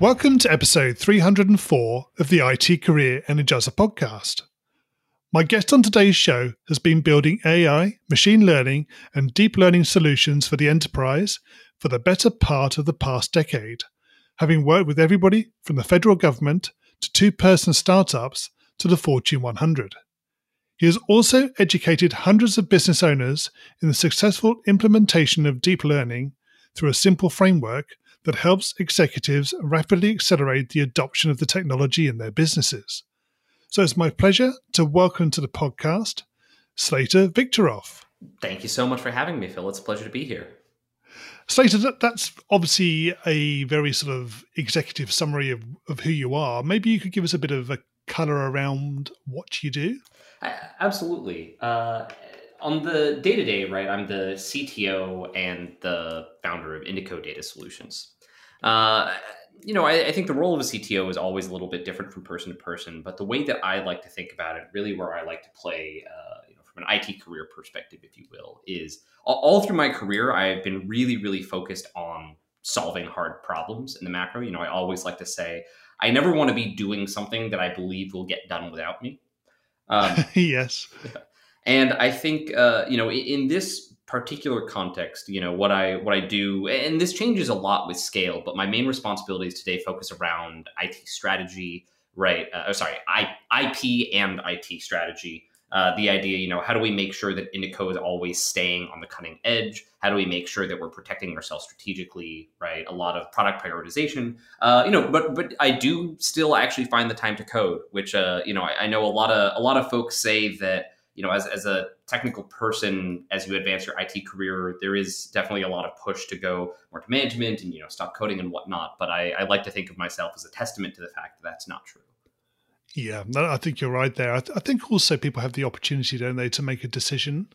Welcome to episode 304 of the IT Career Energizer podcast. My guest on today's show has been building AI, machine learning, and deep learning solutions for the enterprise for the better part of the past decade, having worked with everybody from the federal government to two person startups to the Fortune 100. He has also educated hundreds of business owners in the successful implementation of deep learning through a simple framework that helps executives rapidly accelerate the adoption of the technology in their businesses. So it's my pleasure to welcome to the podcast Slater Victoroff. Thank you so much for having me, Phil. It's a pleasure to be here. Slater, that's obviously a very sort of executive summary of, of who you are. Maybe you could give us a bit of a color around what you do? absolutely. Uh, on the day to day, right, I'm the CTO and the founder of Indico Data Solutions. Uh, you know, I, I, think the role of a CTO is always a little bit different from person to person, but the way that I like to think about it, really where I like to play, uh, you know, from an IT career perspective, if you will, is all, all through my career, I've been really, really focused on solving hard problems in the macro. You know, I always like to say, I never want to be doing something that I believe will get done without me. Um, yes. And I think uh, you know in this particular context, you know what I what I do, and this changes a lot with scale. But my main responsibilities today focus around IT strategy, right? Uh, sorry, I, IP and IT strategy. Uh, the idea, you know, how do we make sure that Indico is always staying on the cutting edge? How do we make sure that we're protecting ourselves strategically, right? A lot of product prioritization, uh, you know, but but I do still actually find the time to code, which uh, you know I, I know a lot of a lot of folks say that you know, as, as a technical person, as you advance your IT career, there is definitely a lot of push to go more to management and, you know, stop coding and whatnot. But I, I like to think of myself as a testament to the fact that that's not true. Yeah, I think you're right there. I, th- I, think also people have the opportunity, don't they, to make a decision.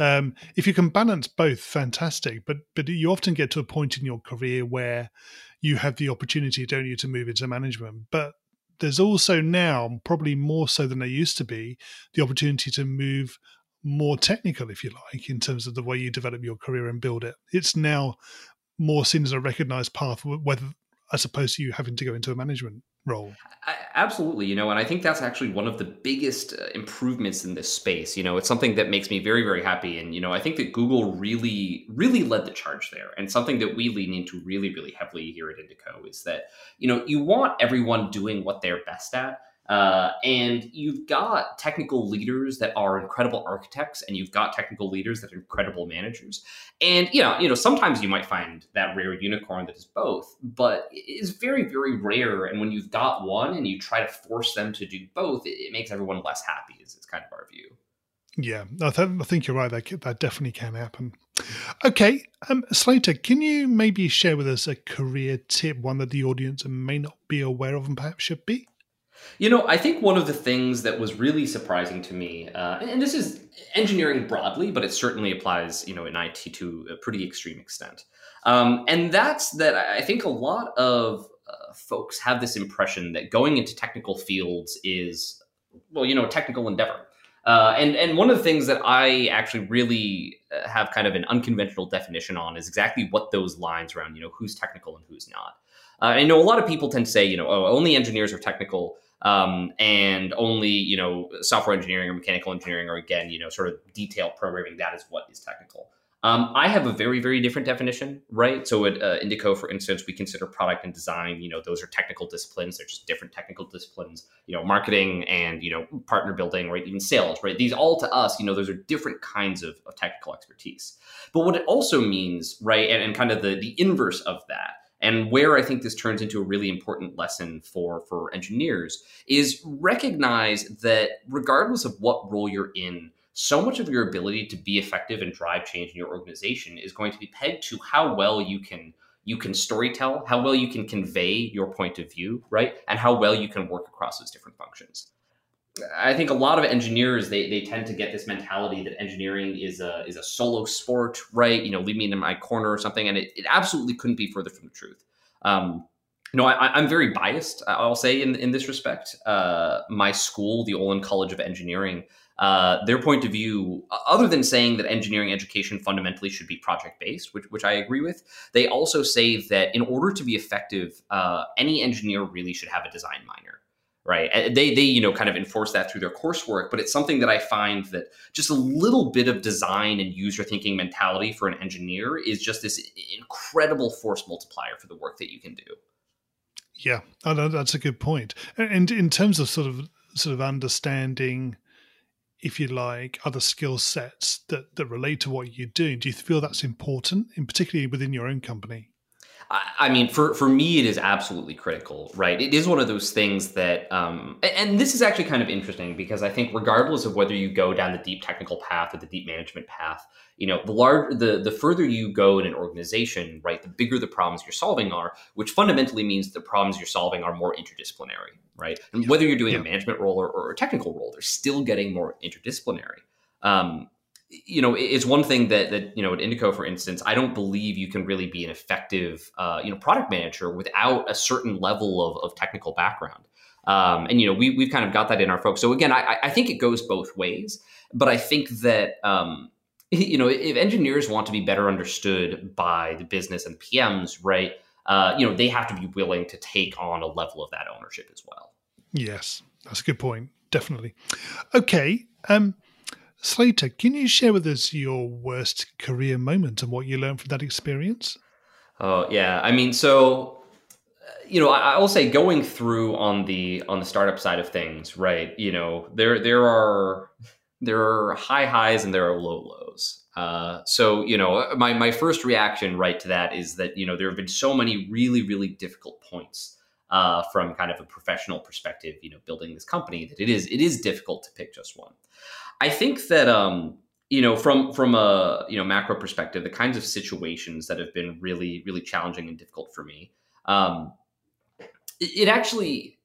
Um, if you can balance both, fantastic. But but you often get to a point in your career where you have the opportunity, don't you, to move into management. But there's also now, probably more so than there used to be, the opportunity to move more technical, if you like, in terms of the way you develop your career and build it. It's now more seen as a recognized path, whether as opposed to you having to go into a management role. Absolutely, you know, and I think that's actually one of the biggest uh, improvements in this space. You know, it's something that makes me very, very happy, and you know, I think that Google really, really led the charge there, and something that we lean into really, really heavily here at Indico is that you know you want everyone doing what they're best at uh, and you've got technical leaders that are incredible architects, and you've got technical leaders that are incredible managers. And you know, you know, sometimes you might find that rare unicorn that is both, but it's very, very rare. And when you've got one and you try to force them to do both, it, it makes everyone less happy. Is it's kind of our view. Yeah, I, th- I think you're right. That that definitely can happen. Okay, um, Slater, can you maybe share with us a career tip, one that the audience may not be aware of and perhaps should be? You know, I think one of the things that was really surprising to me, uh, and this is engineering broadly, but it certainly applies, you know, in IT to a pretty extreme extent. Um, and that's that I think a lot of uh, folks have this impression that going into technical fields is, well, you know, a technical endeavor. Uh, and and one of the things that I actually really uh, have kind of an unconventional definition on is exactly what those lines around, you know, who's technical and who's not. Uh, I know a lot of people tend to say, you know, oh, only engineers are technical um, and only you know software engineering or mechanical engineering or again you know sort of detailed programming that is what is technical um, I have a very, very different definition, right? So at uh, Indico, for instance, we consider product and design, you know, those are technical disciplines. They're just different technical disciplines, you know, marketing and, you know, partner building, right? Even sales, right? These all to us, you know, those are different kinds of, of technical expertise. But what it also means, right, and, and kind of the, the inverse of that and where I think this turns into a really important lesson for, for engineers is recognize that regardless of what role you're in, so much of your ability to be effective and drive change in your organization is going to be pegged to how well you can you can storytell, how well you can convey your point of view, right? And how well you can work across those different functions. I think a lot of engineers they, they tend to get this mentality that engineering is a is a solo sport, right? You know, leave me in my corner or something, and it, it absolutely couldn't be further from the truth. Um, I, am very biased. I'll say in in this respect. Uh, my school, the Olin College of Engineering, uh, their point of view, other than saying that engineering education fundamentally should be project based, which which I agree with, they also say that in order to be effective, uh, any engineer really should have a design minor right? They they you know kind of enforce that through their coursework but it's something that i find that just a little bit of design and user thinking mentality for an engineer is just this incredible force multiplier for the work that you can do. Yeah that's a good point. and in terms of sort of sort of understanding if you like other skill sets that that relate to what you're doing do you feel that's important in particularly within your own company I mean, for, for me, it is absolutely critical, right? It is one of those things that, um, and this is actually kind of interesting because I think regardless of whether you go down the deep technical path or the deep management path, you know, the large, the the further you go in an organization, right, the bigger the problems you're solving are, which fundamentally means the problems you're solving are more interdisciplinary, right? And whether you're doing yeah. a management role or, or, a technical role, they're still getting more interdisciplinary. Um, you know, it's one thing that that you know at Indico, for instance, I don't believe you can really be an effective uh, you know product manager without a certain level of, of technical background. Um, and you know, we we've kind of got that in our folks. So again, I, I think it goes both ways, but I think that um, you know if engineers want to be better understood by the business and PMs, right? Uh, you know, they have to be willing to take on a level of that ownership as well. Yes, that's a good point. Definitely. Okay. Um, Slater, can you share with us your worst career moment and what you learned from that experience? Oh yeah, I mean, so you know, I, I, will say going through on the on the startup side of things, right? You know, there there are there are high highs and there are low lows. Uh, so you know, my my first reaction right to that is that you know there have been so many really really difficult points uh, from kind of a professional perspective, you know, building this company that it is it is difficult to pick just one. I think that um, you know from from a you know macro perspective, the kinds of situations that have been really really challenging and difficult for me, um, it, it actually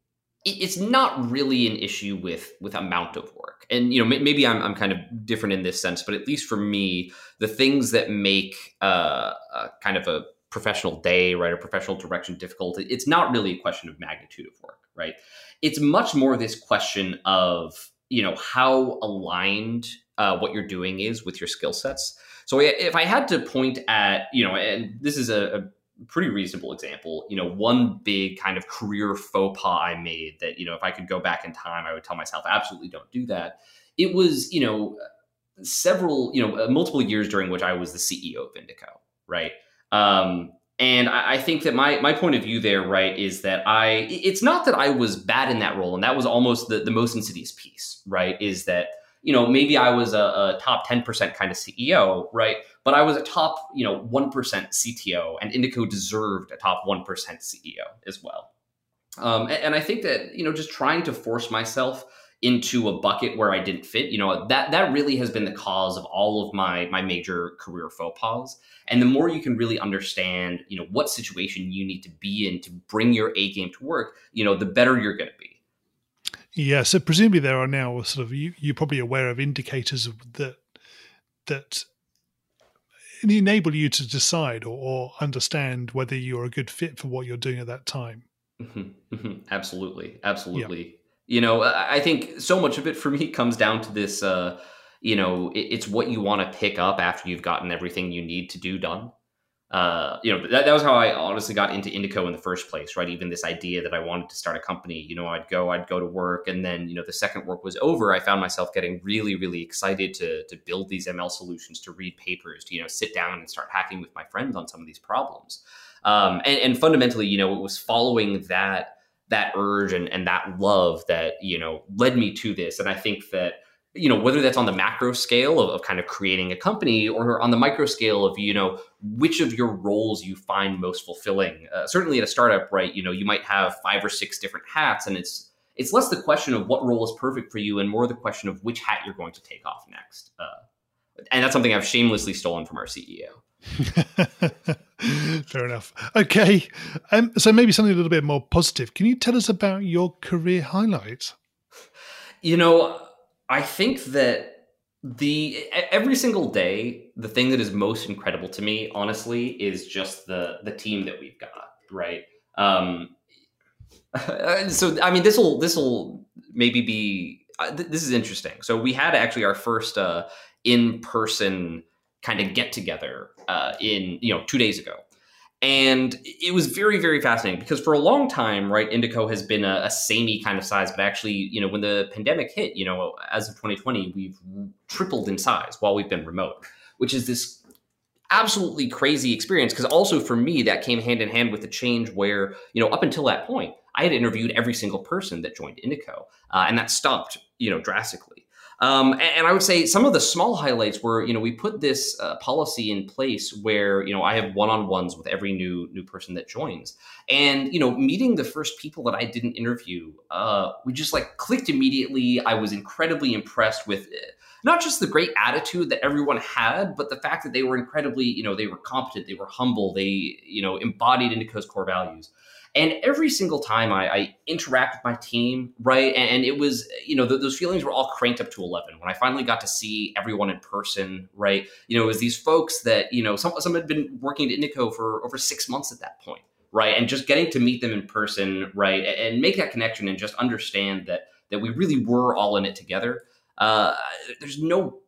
it's not really an issue with with amount of work. And you know maybe I'm, I'm kind of different in this sense but at least for me the things that make uh, a kind of a professional day right a professional direction difficult it's not really a question of magnitude of work right? It's much more this question of you know how aligned uh, what you're doing is with your skill sets. So if I had to point at you know, and this is a, a pretty reasonable example. You know, one big kind of career faux pas I made that, you know, if I could go back in time, I would tell myself, absolutely don't do that. It was, you know, several, you know, multiple years during which I was the CEO of Indico, right? Um, and I, I think that my my point of view there, right, is that I it's not that I was bad in that role, and that was almost the, the most insidious piece, right? Is that you know maybe I was a, a top ten percent kind of CEO, right? But I was a top you know one percent CTO, and Indico deserved a top one percent CEO as well. Um, and, and I think that you know just trying to force myself into a bucket where I didn't fit. You know, that that really has been the cause of all of my my major career faux pas. And the more you can really understand, you know, what situation you need to be in to bring your A game to work, you know, the better you're going to be. Yeah, so presumably there are now sort of you you're probably aware of indicators that that enable you to decide or, or understand whether you're a good fit for what you're doing at that time. Mm-hmm, mm-hmm. Absolutely, absolutely. Yeah you know i think so much of it for me comes down to this uh, you know it, it's what you want to pick up after you've gotten everything you need to do done. Uh, you know that, that was how i honestly got into indico in the first place right? Even this idea that i wanted to start a company. You know i'd go i'd go to work and then you know the second work was over i found myself getting really really excited to to build these ml solutions to read papers to you know sit down and start hacking with my friends on some of these problems. Um, and, and fundamentally you know it was following that that urge and, and that love that you know led me to this. And i think that you know whether that's on the macro scale of, of kind of creating a company or on the micro scale of you know which of your roles you find most fulfilling. Uh, certainly at a startup right you know you might have five or six different hats and it's it's less the question of what role is perfect for you and more the question of which hat you're going to take off next. Uh, and that's something i've shamelessly stolen from our ceo Fair enough. Okay. Um, so maybe something a little bit more positive. Can you tell us about your career highlights? You know, I think that the every single day, the thing that is most incredible to me, honestly, is just the the team that we've got. Right. Um, so I mean, this will this will maybe be uh, th- this is interesting. So we had actually our first uh, in person kind of get together uh, in you know two days ago, and it was very very fascinating because for a long time, right, Indico has been a, a samey kind of size, but actually, you know, when the pandemic hit, you know, as of 2020, we've tripled in size while we've been remote, which is this absolutely crazy experience because also for me that came hand in hand with the change where you know up until that point I had interviewed every single person that joined Indico, uh, and that stopped, you know, drastically. Um, and, and, I would say some of the small highlights were, you know, we put this uh, policy in place where, you know, I have one-on-ones with every new new person that joins, and you know, meeting the first people that I didn't interview, uh, we just like clicked immediately. I was incredibly impressed with. It not just the great attitude that everyone had, but the fact that they were incredibly, you know, they were competent, they were humble, they, you know, embodied Indico's core values. And every single time I, I interact with my team, right, and, and it was, you know, th- those feelings were all cranked up to 11 when I finally got to see everyone in person, right? You know, it was these folks that, you know, some, some had been working at Indico for over six months at that point, right? And just getting to meet them in person, right, and, and make that connection and just understand that that we really were all in it together. Uh, there's no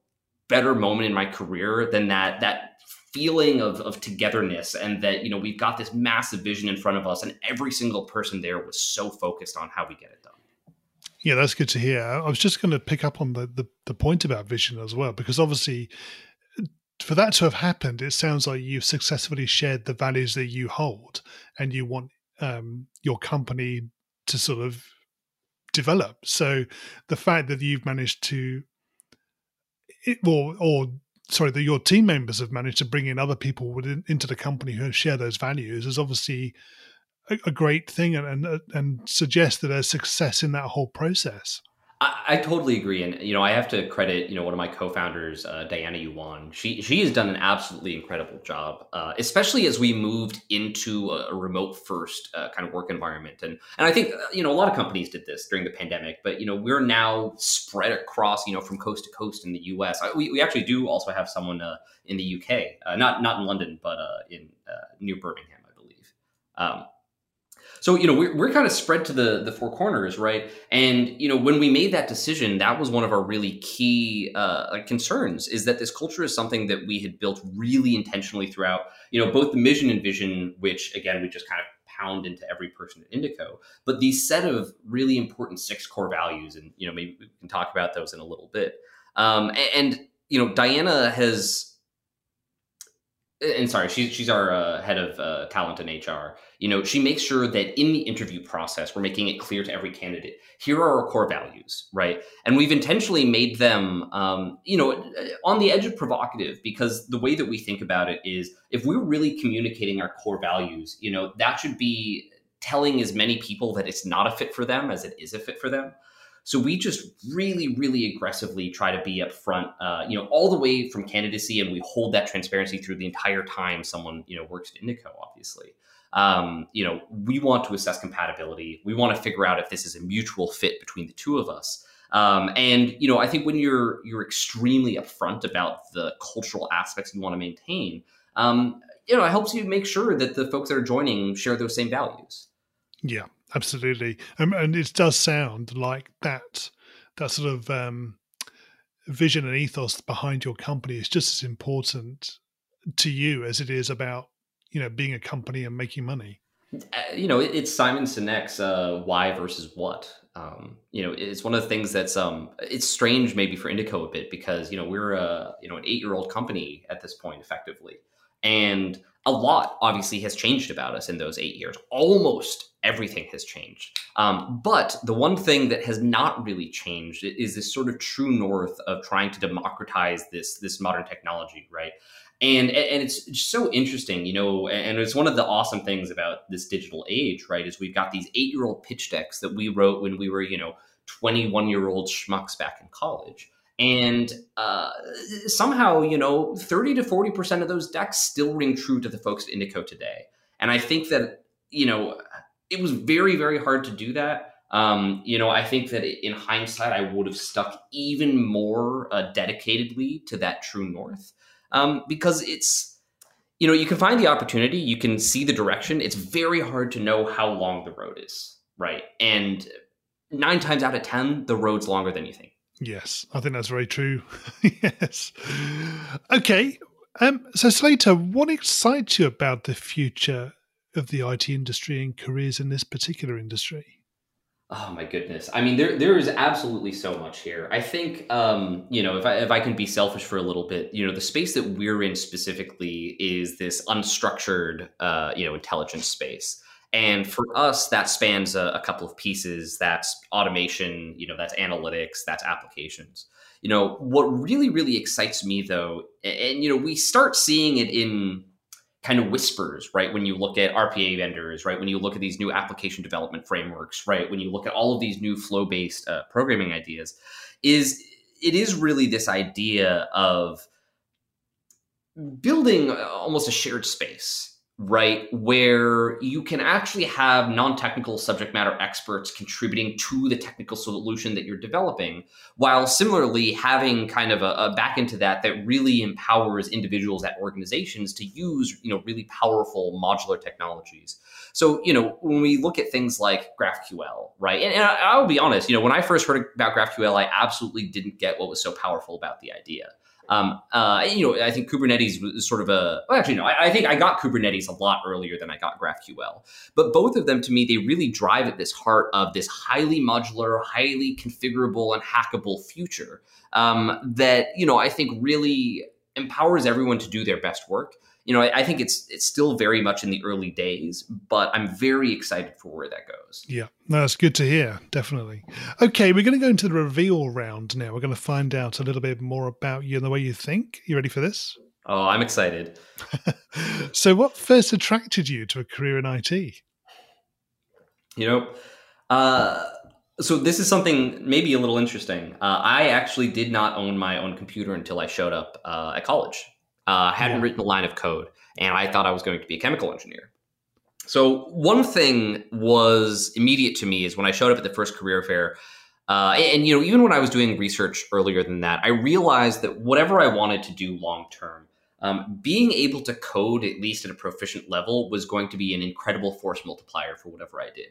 better moment in my career than that that feeling of, of togetherness and that you know we've got this massive vision in front of us and every single person there was so focused on how we get it done. Yeah that's good to hear. I was just going to pick up on the, the, the point about vision as well because obviously for that to have happened it sounds like you've successfully shared the values that you hold and you want um, your company to sort of develop. So the fact that you've managed to it, or or sorry that your team members have managed to bring in other people within, into the company who share those values is obviously a, a great thing and, and and suggest that there's success in that whole process. I, I, totally agree, and you know, I have to credit you know one of my co-founders, uh, Diana Yuan. She she has done an absolutely incredible job, uh, especially as we moved into a, remote first uh, kind of work environment. And and I think uh, you know a lot of companies did this during the pandemic, but you know we're now spread across you know from coast to coast in the U.S. I, we we actually do also have someone uh, in the U.K. Uh, not not in London, but in near Birmingham, I believe. Um, so you know we're, we're kind of spread to the the four corners right? And you know when we made that decision that was one of our really key uh, concerns is that this culture is something that we had built really intentionally throughout you know both the mission and vision which again we just kind of pound into every person at indico but these set of really important six core values and you know maybe we can talk about those in a little bit. Um, and, and you know diana has and sorry, she's she's our uh, head of uh, talent and HR. You know, she makes sure that in the interview process, we're making it clear to every candidate here are our core values, right? And we've intentionally made them, um, you know, on the edge of provocative because the way that we think about it is, if we're really communicating our core values, you know, that should be telling as many people that it's not a fit for them as it is a fit for them. So we just really, really aggressively try to be upfront, uh, you know, all the way from candidacy, and we hold that transparency through the entire time someone, you know, works at Indico, obviously. Um, you know, we want to assess compatibility. We want to figure out if this is a mutual fit between the two of us. Um, and you know, I think when you're you're extremely upfront about the cultural aspects you want to maintain, um, you know, it helps you make sure that the folks that are joining share those same values. Yeah, absolutely. Um, and it does sound like that that sort of um, vision and ethos behind your company is just as important to you as it is about you know being a company and making money. Uh, you know, it's Simon Sinek's uh, "Why versus What." Um, you know, it's one of the things that's um, it's strange maybe for Indico a bit because you know we're a you know an eight year old company at this point effectively, and a lot obviously has changed about us in those eight years. Almost everything has changed. Um, but the one thing that has not really changed is this sort of true north of trying to democratize this this modern technology, right? And and it's so interesting, you know. And it's one of the awesome things about this digital age, right? Is we've got these eight year old pitch decks that we wrote when we were, you know, twenty one year old schmucks back in college and uh, somehow, you know, 30 to 40% of those decks still ring true to the folks at Indico today. And I think that, you know, it was very, very hard to do that. Um, you know, I think that in hindsight, I would have stuck even more uh, dedicatedly to that true north um, because it's, you know, you can find the opportunity, you can see the direction. It's very hard to know how long the road is, right? And nine times out of 10, the road's longer than you think. Yes, I think that's very true. yes. Okay. Um, so, Slater, what excites you about the future of the IT industry and careers in this particular industry? Oh my goodness! I mean, there there is absolutely so much here. I think, um, you know, if I if I can be selfish for a little bit, you know, the space that we're in specifically is this unstructured, uh, you know, intelligence space. And for us, that spans a, a, couple of pieces. That's automation, you know, that's analytics, that's applications. You know, what really, really excites me though, and, you know, we start seeing it in kind of whispers, right? When you look at RPA vendors, right? When you look at these new application development frameworks, right? When you look at all of these new flow based uh, programming ideas, is it is really this idea of building almost a shared space right? Where you can actually have non technical subject matter experts contributing to the technical solution that you're developing, while similarly having kind of a, a, back into that that really empowers individuals at organizations to use, you know, really powerful modular technologies. So, you know, when we look at things like GraphQL, right? And, and I, I'll be honest, you know, when I first heard about GraphQL, I absolutely didn't get what was so powerful about the idea. Um, uh, you know, I think Kubernetes was sort of a. Well, actually, no. I, I, think I got Kubernetes a lot earlier than I got GraphQL. But both of them, to me, they really drive at this heart of this highly modular, highly configurable, and hackable future um, that you know I think really empowers everyone to do their best work you know, I, I, think it's it's still very much in the early days, but I'm very excited for where that goes. Yeah, that's good to hear. Definitely. Okay, we're going to go into the reveal round now. We're going to find out a little bit more about you and the way you think. You ready for this? Oh, I'm excited. so, what first attracted you to a career in IT? You know, uh, so this is something maybe a little interesting. Uh, I actually did not own my own computer until I showed up uh, at college. Uh, hadn't yeah. written a line of code, and I thought I was going to be a chemical engineer. So one thing was immediate to me is when I showed up at the first career fair. Uh, and, and, you know, even when I was doing research earlier than that, I realized that whatever I wanted to do long term, um, being able to code at least at a proficient level was going to be an incredible force multiplier for whatever I did.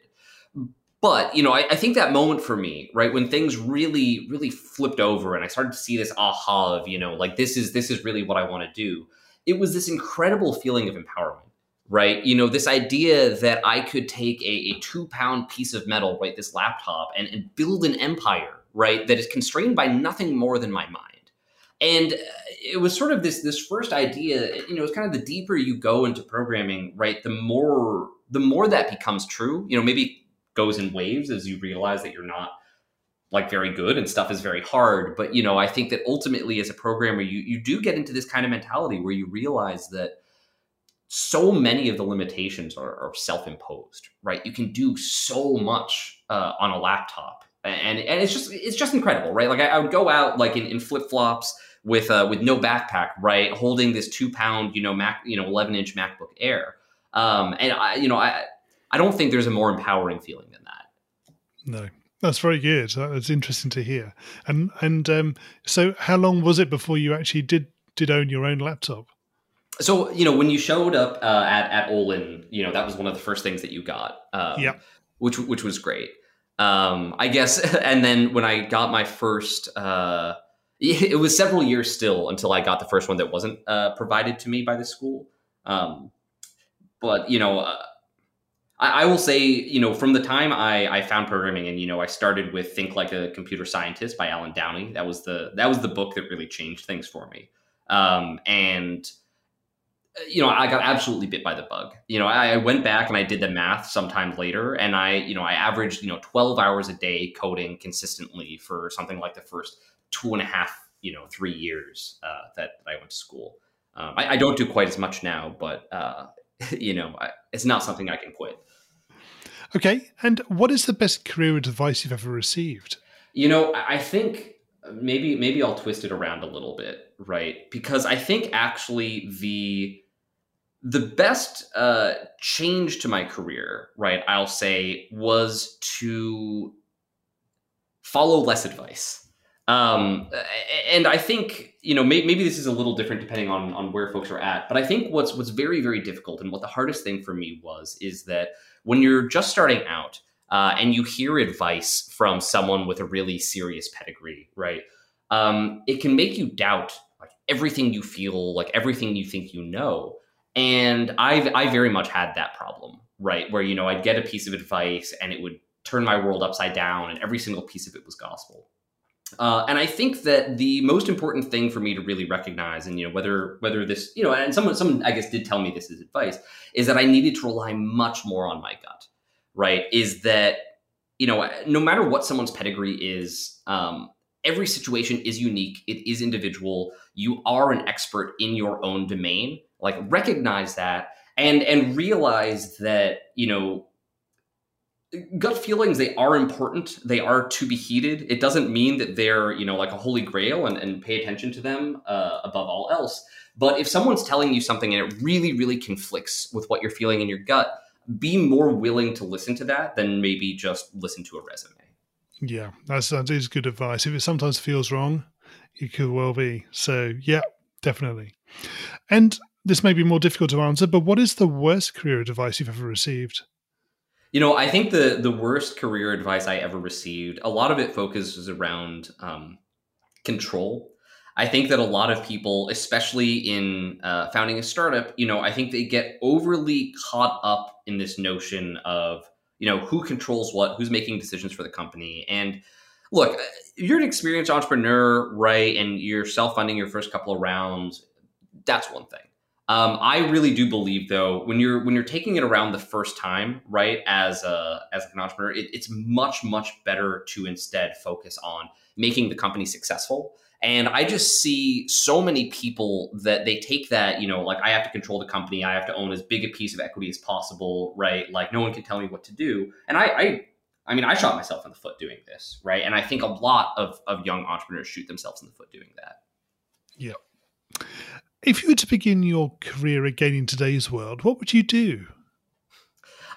But you know, I, I, think that moment for me, right, when things really, really flipped over, and I started to see this aha of, you know, like this is this is really what I want to do. It was this incredible feeling of empowerment, right? You know, this idea that I could take a, a two pound piece of metal, right, this laptop, and, and build an empire, right, that is constrained by nothing more than my mind. And uh, it was sort of this this first idea. You know, it's kind of the deeper you go into programming, right, the more the more that becomes true. You know, maybe goes in waves as you realize that you're not like very good and stuff is very hard. But you know, I think that ultimately as a programmer, you you do get into this kind of mentality where you realize that so many of the limitations are, are self-imposed, right? You can do so much uh, on a laptop, and and it's just it's just incredible, right? Like I, I would go out like in, in flip flops with uh, with no backpack, right, holding this two pound, you know, Mac, you know, eleven inch MacBook Air, um, and I, you know, I I don't think there's a more empowering feeling than that. No, that's very good. That's interesting to hear. And and um, so, how long was it before you actually did did own your own laptop? So you know, when you showed up uh, at at Olin, you know that was one of the first things that you got. Um, yeah, which which was great. Um, I guess. And then when I got my first. Uh, it was several years still until I got the first one that wasn't uh, provided to me by the school. Um, but you know, uh, I, I, will say, you know, from the time I, I found programming and, you know, I started with Think Like a Computer Scientist by Allen Downey. That was the that was the book that really changed things for me. Um, and you know, I got absolutely bit by the bug. You know, I, I went back and I did the math sometime later, and I, you know, I averaged, you know, 12 hours a day coding consistently for something like the first two and a half, you know, three years uh, that, that I went to school. Um, I, I, don't do quite as much now, but uh, you know, I, it's not something I can quit. Okay. And what is the best career advice you've ever received? You know, I think maybe maybe I'll twist it around a little bit, right? Because I think actually the the best uh, change to my career, right, I'll say, was to follow less advice. Um, and I think you know maybe, maybe, this is a little different depending on on where folks are at. But I think what's what's very very difficult and what the hardest thing for me was is that when you're just starting out uh, and you hear advice from someone with a really serious pedigree, right? Um, it can make you doubt like everything you feel, like everything you think you know. And I've I very much had that problem, right? Where you know I'd get a piece of advice and it would turn my world upside down, and every single piece of it was gospel. Uh, and I think that the most important thing for me to really recognize, and you know, whether whether this, you know, and someone someone I guess did tell me this is advice, is that I needed to rely much more on my gut. Right? Is that you know, no matter what someone's pedigree is, um, every situation is unique. It is individual. You are an expert in your own domain. Like recognize that and and realize that you know gut feelings they are important. They are to be heeded. It doesn't mean that they're you know like a holy grail and, and pay attention to them uh, above all else. But if someone's telling you something and it really really conflicts with what you're feeling in your gut be more willing to listen to that than maybe just listen to a resume. Yeah that is good advice. If it sometimes feels wrong it could well be. So yeah definitely. And this may be more difficult to answer but what is the worst career advice you've ever received you know, I think the the worst career advice I ever received, a lot of it focuses around um, control. I think that a lot of people, especially in uh, founding a startup, you know, I think they get overly caught up in this notion of, you know, who controls what, who's making decisions for the company. And look, you're an experienced entrepreneur, right? And you're self funding your first couple of rounds. That's one thing. Um, I really do believe, though, when you're when you're taking it around the first time, right, as a as an entrepreneur, it, it's much much better to instead focus on making the company successful. And I just see so many people that they take that, you know, like I have to control the company, I have to own as big a piece of equity as possible, right? Like no one can tell me what to do. And I, I I mean, I shot myself in the foot doing this, right? And I think a lot of, of young entrepreneurs shoot themselves in the foot doing that. Yeah. If you were to begin your career again in today's world, what would you do?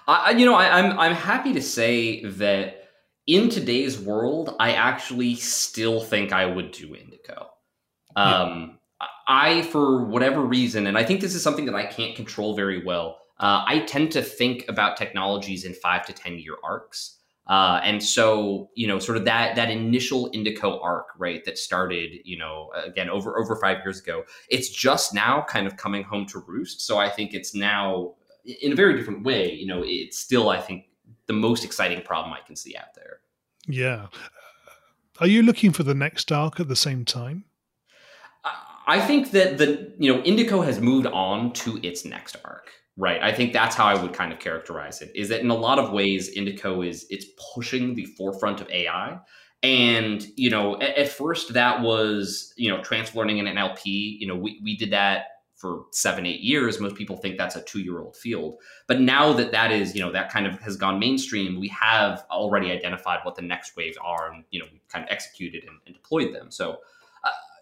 I, you know, I, I'm I'm happy to say that in today's world, I actually still think I would do Indico. Um, yeah. I, for whatever reason, and I think this is something that I can't control very well. Uh, I tend to think about technologies in five to ten year arcs. Uh, and so, you know, sort of that that initial Indico arc, right, that started, you know, again over over five years ago, it's just now kind of coming home to roost. So I think it's now in a very different way. You know, it's still I think the most exciting problem I can see out there. Yeah. Are you looking for the next arc at the same time? I think that the you know Indico has moved on to its next arc. Right. I think that's how I would kind of characterize it is that in a lot of ways, Indico is it's pushing the forefront of AI. And, you know, at, at first that was, you know, transfer learning and NLP. You know, we, we did that for seven, eight years. Most people think that's a two year old field. But now that that is, you know, that kind of has gone mainstream, we have already identified what the next waves are and, you know, we kind of executed and, and deployed them. So,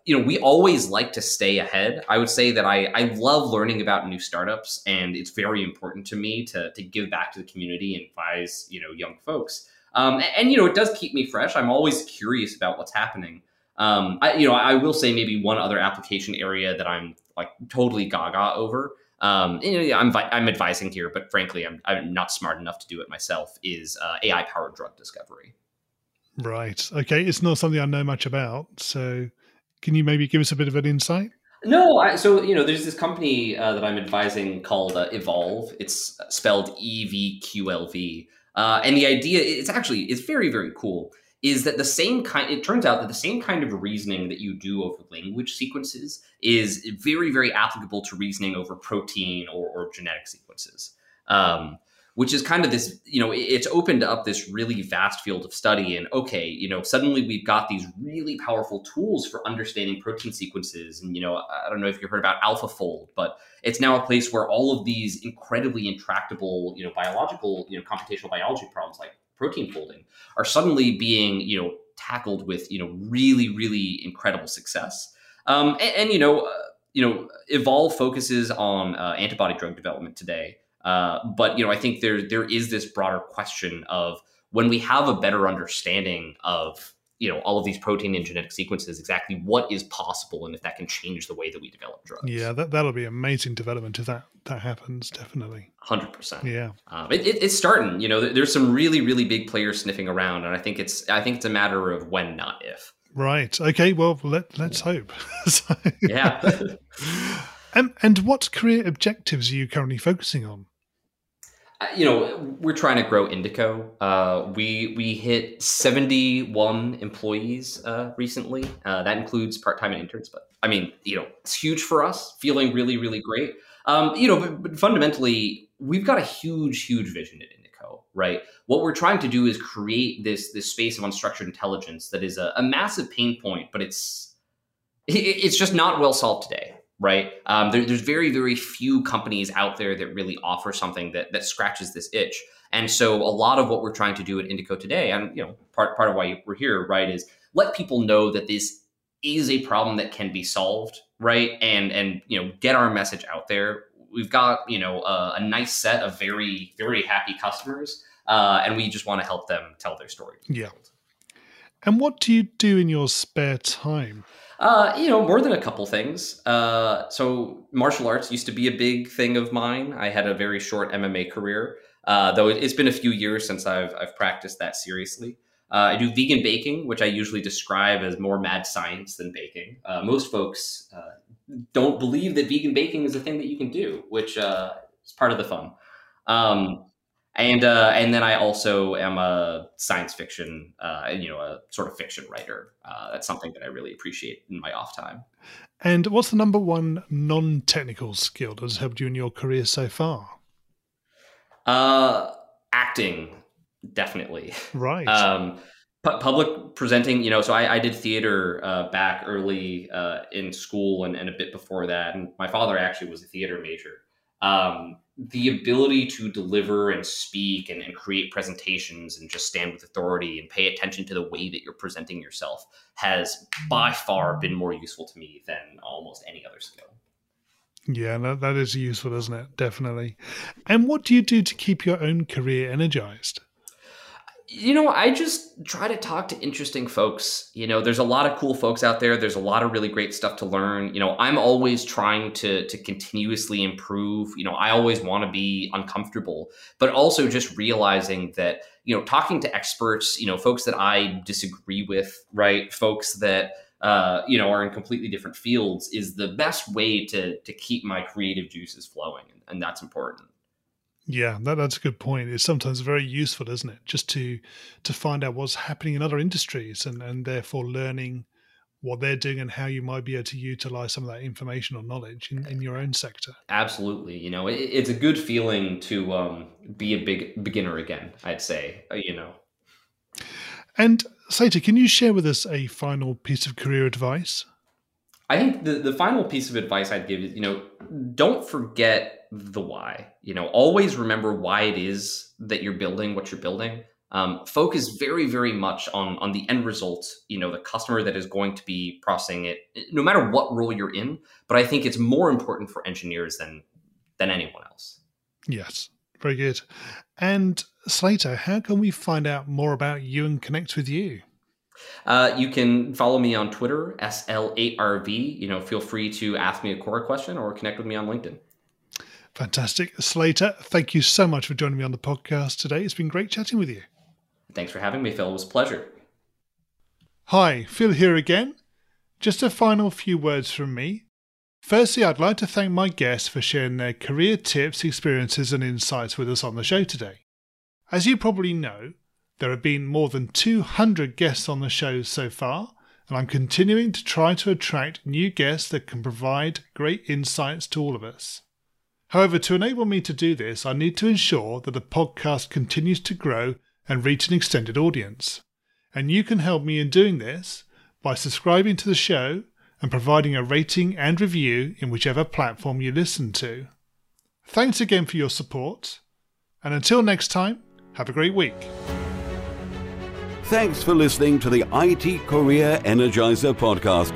you know, we always like to stay ahead. I would say that I, I love learning about new startups, and it's very important to me to, to give back to the community and advise, you know, young folks. Um, and, and, you know, it does keep me fresh. I'm always curious about what's happening. Um, I, you know, I will say maybe one other application area that I'm like totally gaga over. Um, you know, I'm, I'm advising here, but frankly, I'm, I'm not smart enough to do it myself. Is uh, AI powered drug discovery? Right. Okay. It's not something I know much about. So can you maybe give us a bit of an insight? No, I, so you know, there's this company uh, that I'm advising called uh, EVQLV. It's spelled E V Q L V, uh, and the idea it's actually it's very very cool. Is that the same kind? It turns out that the same kind of reasoning that you do over language sequences is very very applicable to reasoning over protein or, or genetic sequences. Um, which is kind of this, you know, it's opened up this really vast field of study. And okay, you know, suddenly we've got these really powerful tools for understanding protein sequences. And, you know, I don't know if you've heard about AlphaFold, but it's now a place where all of these incredibly intractable, you know, biological, you know, computational biology problems like protein folding are suddenly being, you know, tackled with, you know, really, really incredible success. Um, and, and, you know, uh, you know, EVQLV focuses on uh, antibody drug development today, uh, but you know, I think there there is this broader question of when we have a better understanding of you know all of these protein and genetic sequences exactly what is possible and if that can change the way that we develop drugs. Yeah that, that'll be amazing development if that that happens definitely. 100% yeah. Um, it, it, it's starting you know there's some really really big players sniffing around and i think it's i think it's a matter of when not if. Right. Okay well let, let's hope. So, yeah. And and what career objectives are you currently focusing on you know, we're trying to grow Indico. Uh, we we hit seventy one employees uh, recently. Uh, that includes part time and interns. But I mean, you know, it's huge for us. Feeling really really great. Um, you know, but, but fundamentally, we've got a huge huge vision at Indico. Right. What we're trying to do is create this this space of unstructured intelligence that is a, a massive pain point, but it's it's just not well solved today right? Um, there, there's very, very few companies out there that really offer something that that scratches this itch. And so, a lot of what we're trying to do at Indico today, and you know, part part of why we're here, right, is let people know that this is a problem that can be solved, right? And and you know, get our message out there. We've got you know a, a nice set of very very happy customers, uh, and we just want to help them tell their story. Yeah. And what do you do in your spare time? Uh, you know, more than a couple things. Uh, so martial arts used to be a big thing of mine. I had a very short MMA career, uh, though it's been a few years since I've I've practiced that seriously. Uh, I do vegan baking, which I usually describe as more mad science than baking. Uh, most folks uh, don't believe that vegan baking is a thing that you can do, which is part of the fun. Um, and uh, and then I also am a science fiction, uh, you know, a sort of fiction writer. Uh, that's something that I really appreciate in my off time. And what's the number one non-technical skill that has helped you in your career so far? Uh, acting, definitely. Right. um, pu- public presenting, you know. So I, I did theater uh, back early uh, in school and, and a bit before that, and my father actually was a theater major. Um, the ability to deliver and speak and, and, create presentations and just stand with authority and pay attention to the way that you're presenting yourself has by far been more useful to me than almost any other skill. Yeah, that, that is useful, isn't it? Definitely. And what do you do to keep your own career energized? You know, I just try to talk to interesting folks. You know, there's a lot of cool folks out there. There's a lot of really great stuff to learn. You know, I'm always trying to to continuously improve. You know, I always want to be uncomfortable, but also just realizing that, you know, talking to experts, you know, folks that I disagree with, right? Folks that uh, you know, are in completely different fields is the best way to to keep my creative juices flowing, and that's important. Yeah, that, that's a good point. It's sometimes very useful, isn't it, just to to find out what's happening in other industries and and therefore learning what they're doing and how you might be able to utilize some of that information or knowledge in, in your own sector. Absolutely. You know, it, it's a good feeling to um, be a big beginner again, I'd say, uh, you know. And Slater, can you share with us a final piece of career advice? I think the, the final piece of advice I'd give is, you know, don't forget the why. You know, always remember why it is that you're building what you're building. Um, focus very, very much on on the end result. You know, the customer that is going to be processing it, no matter what role you're in. But I think it's more important for engineers than than anyone else. Yes, very good. And Slater, how can we find out more about you and connect with you? Uh, you can follow me on Twitter, SL8RV. You know, feel free to ask me a Quora question or connect with me on LinkedIn. Fantastic. Slater, thank you so much for joining me on the podcast today. It's been great chatting with you. Thanks for having me, Phil. It was a pleasure. Hi, Phil here again. Just a final few words from me. Firstly, I'd like to thank my guests for sharing their career tips, experiences, and insights with us on the show today. As you probably know, there have been more than 200 guests on the show so far, and I'm continuing to try to attract new guests that can provide great insights to all of us. However, to enable me to do this, I need to ensure that the podcast continues to grow and reach an extended audience. And you can help me in doing this by subscribing to the show and providing a rating and review in whichever platform you listen to. Thanks again for your support, and until next time, have a great week. Thanks for listening to the IT Career Energizer podcast.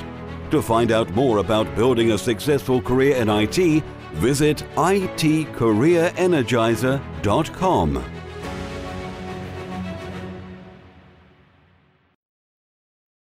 To find out more about building a successful career in IT, visit itcareerenergizer.com.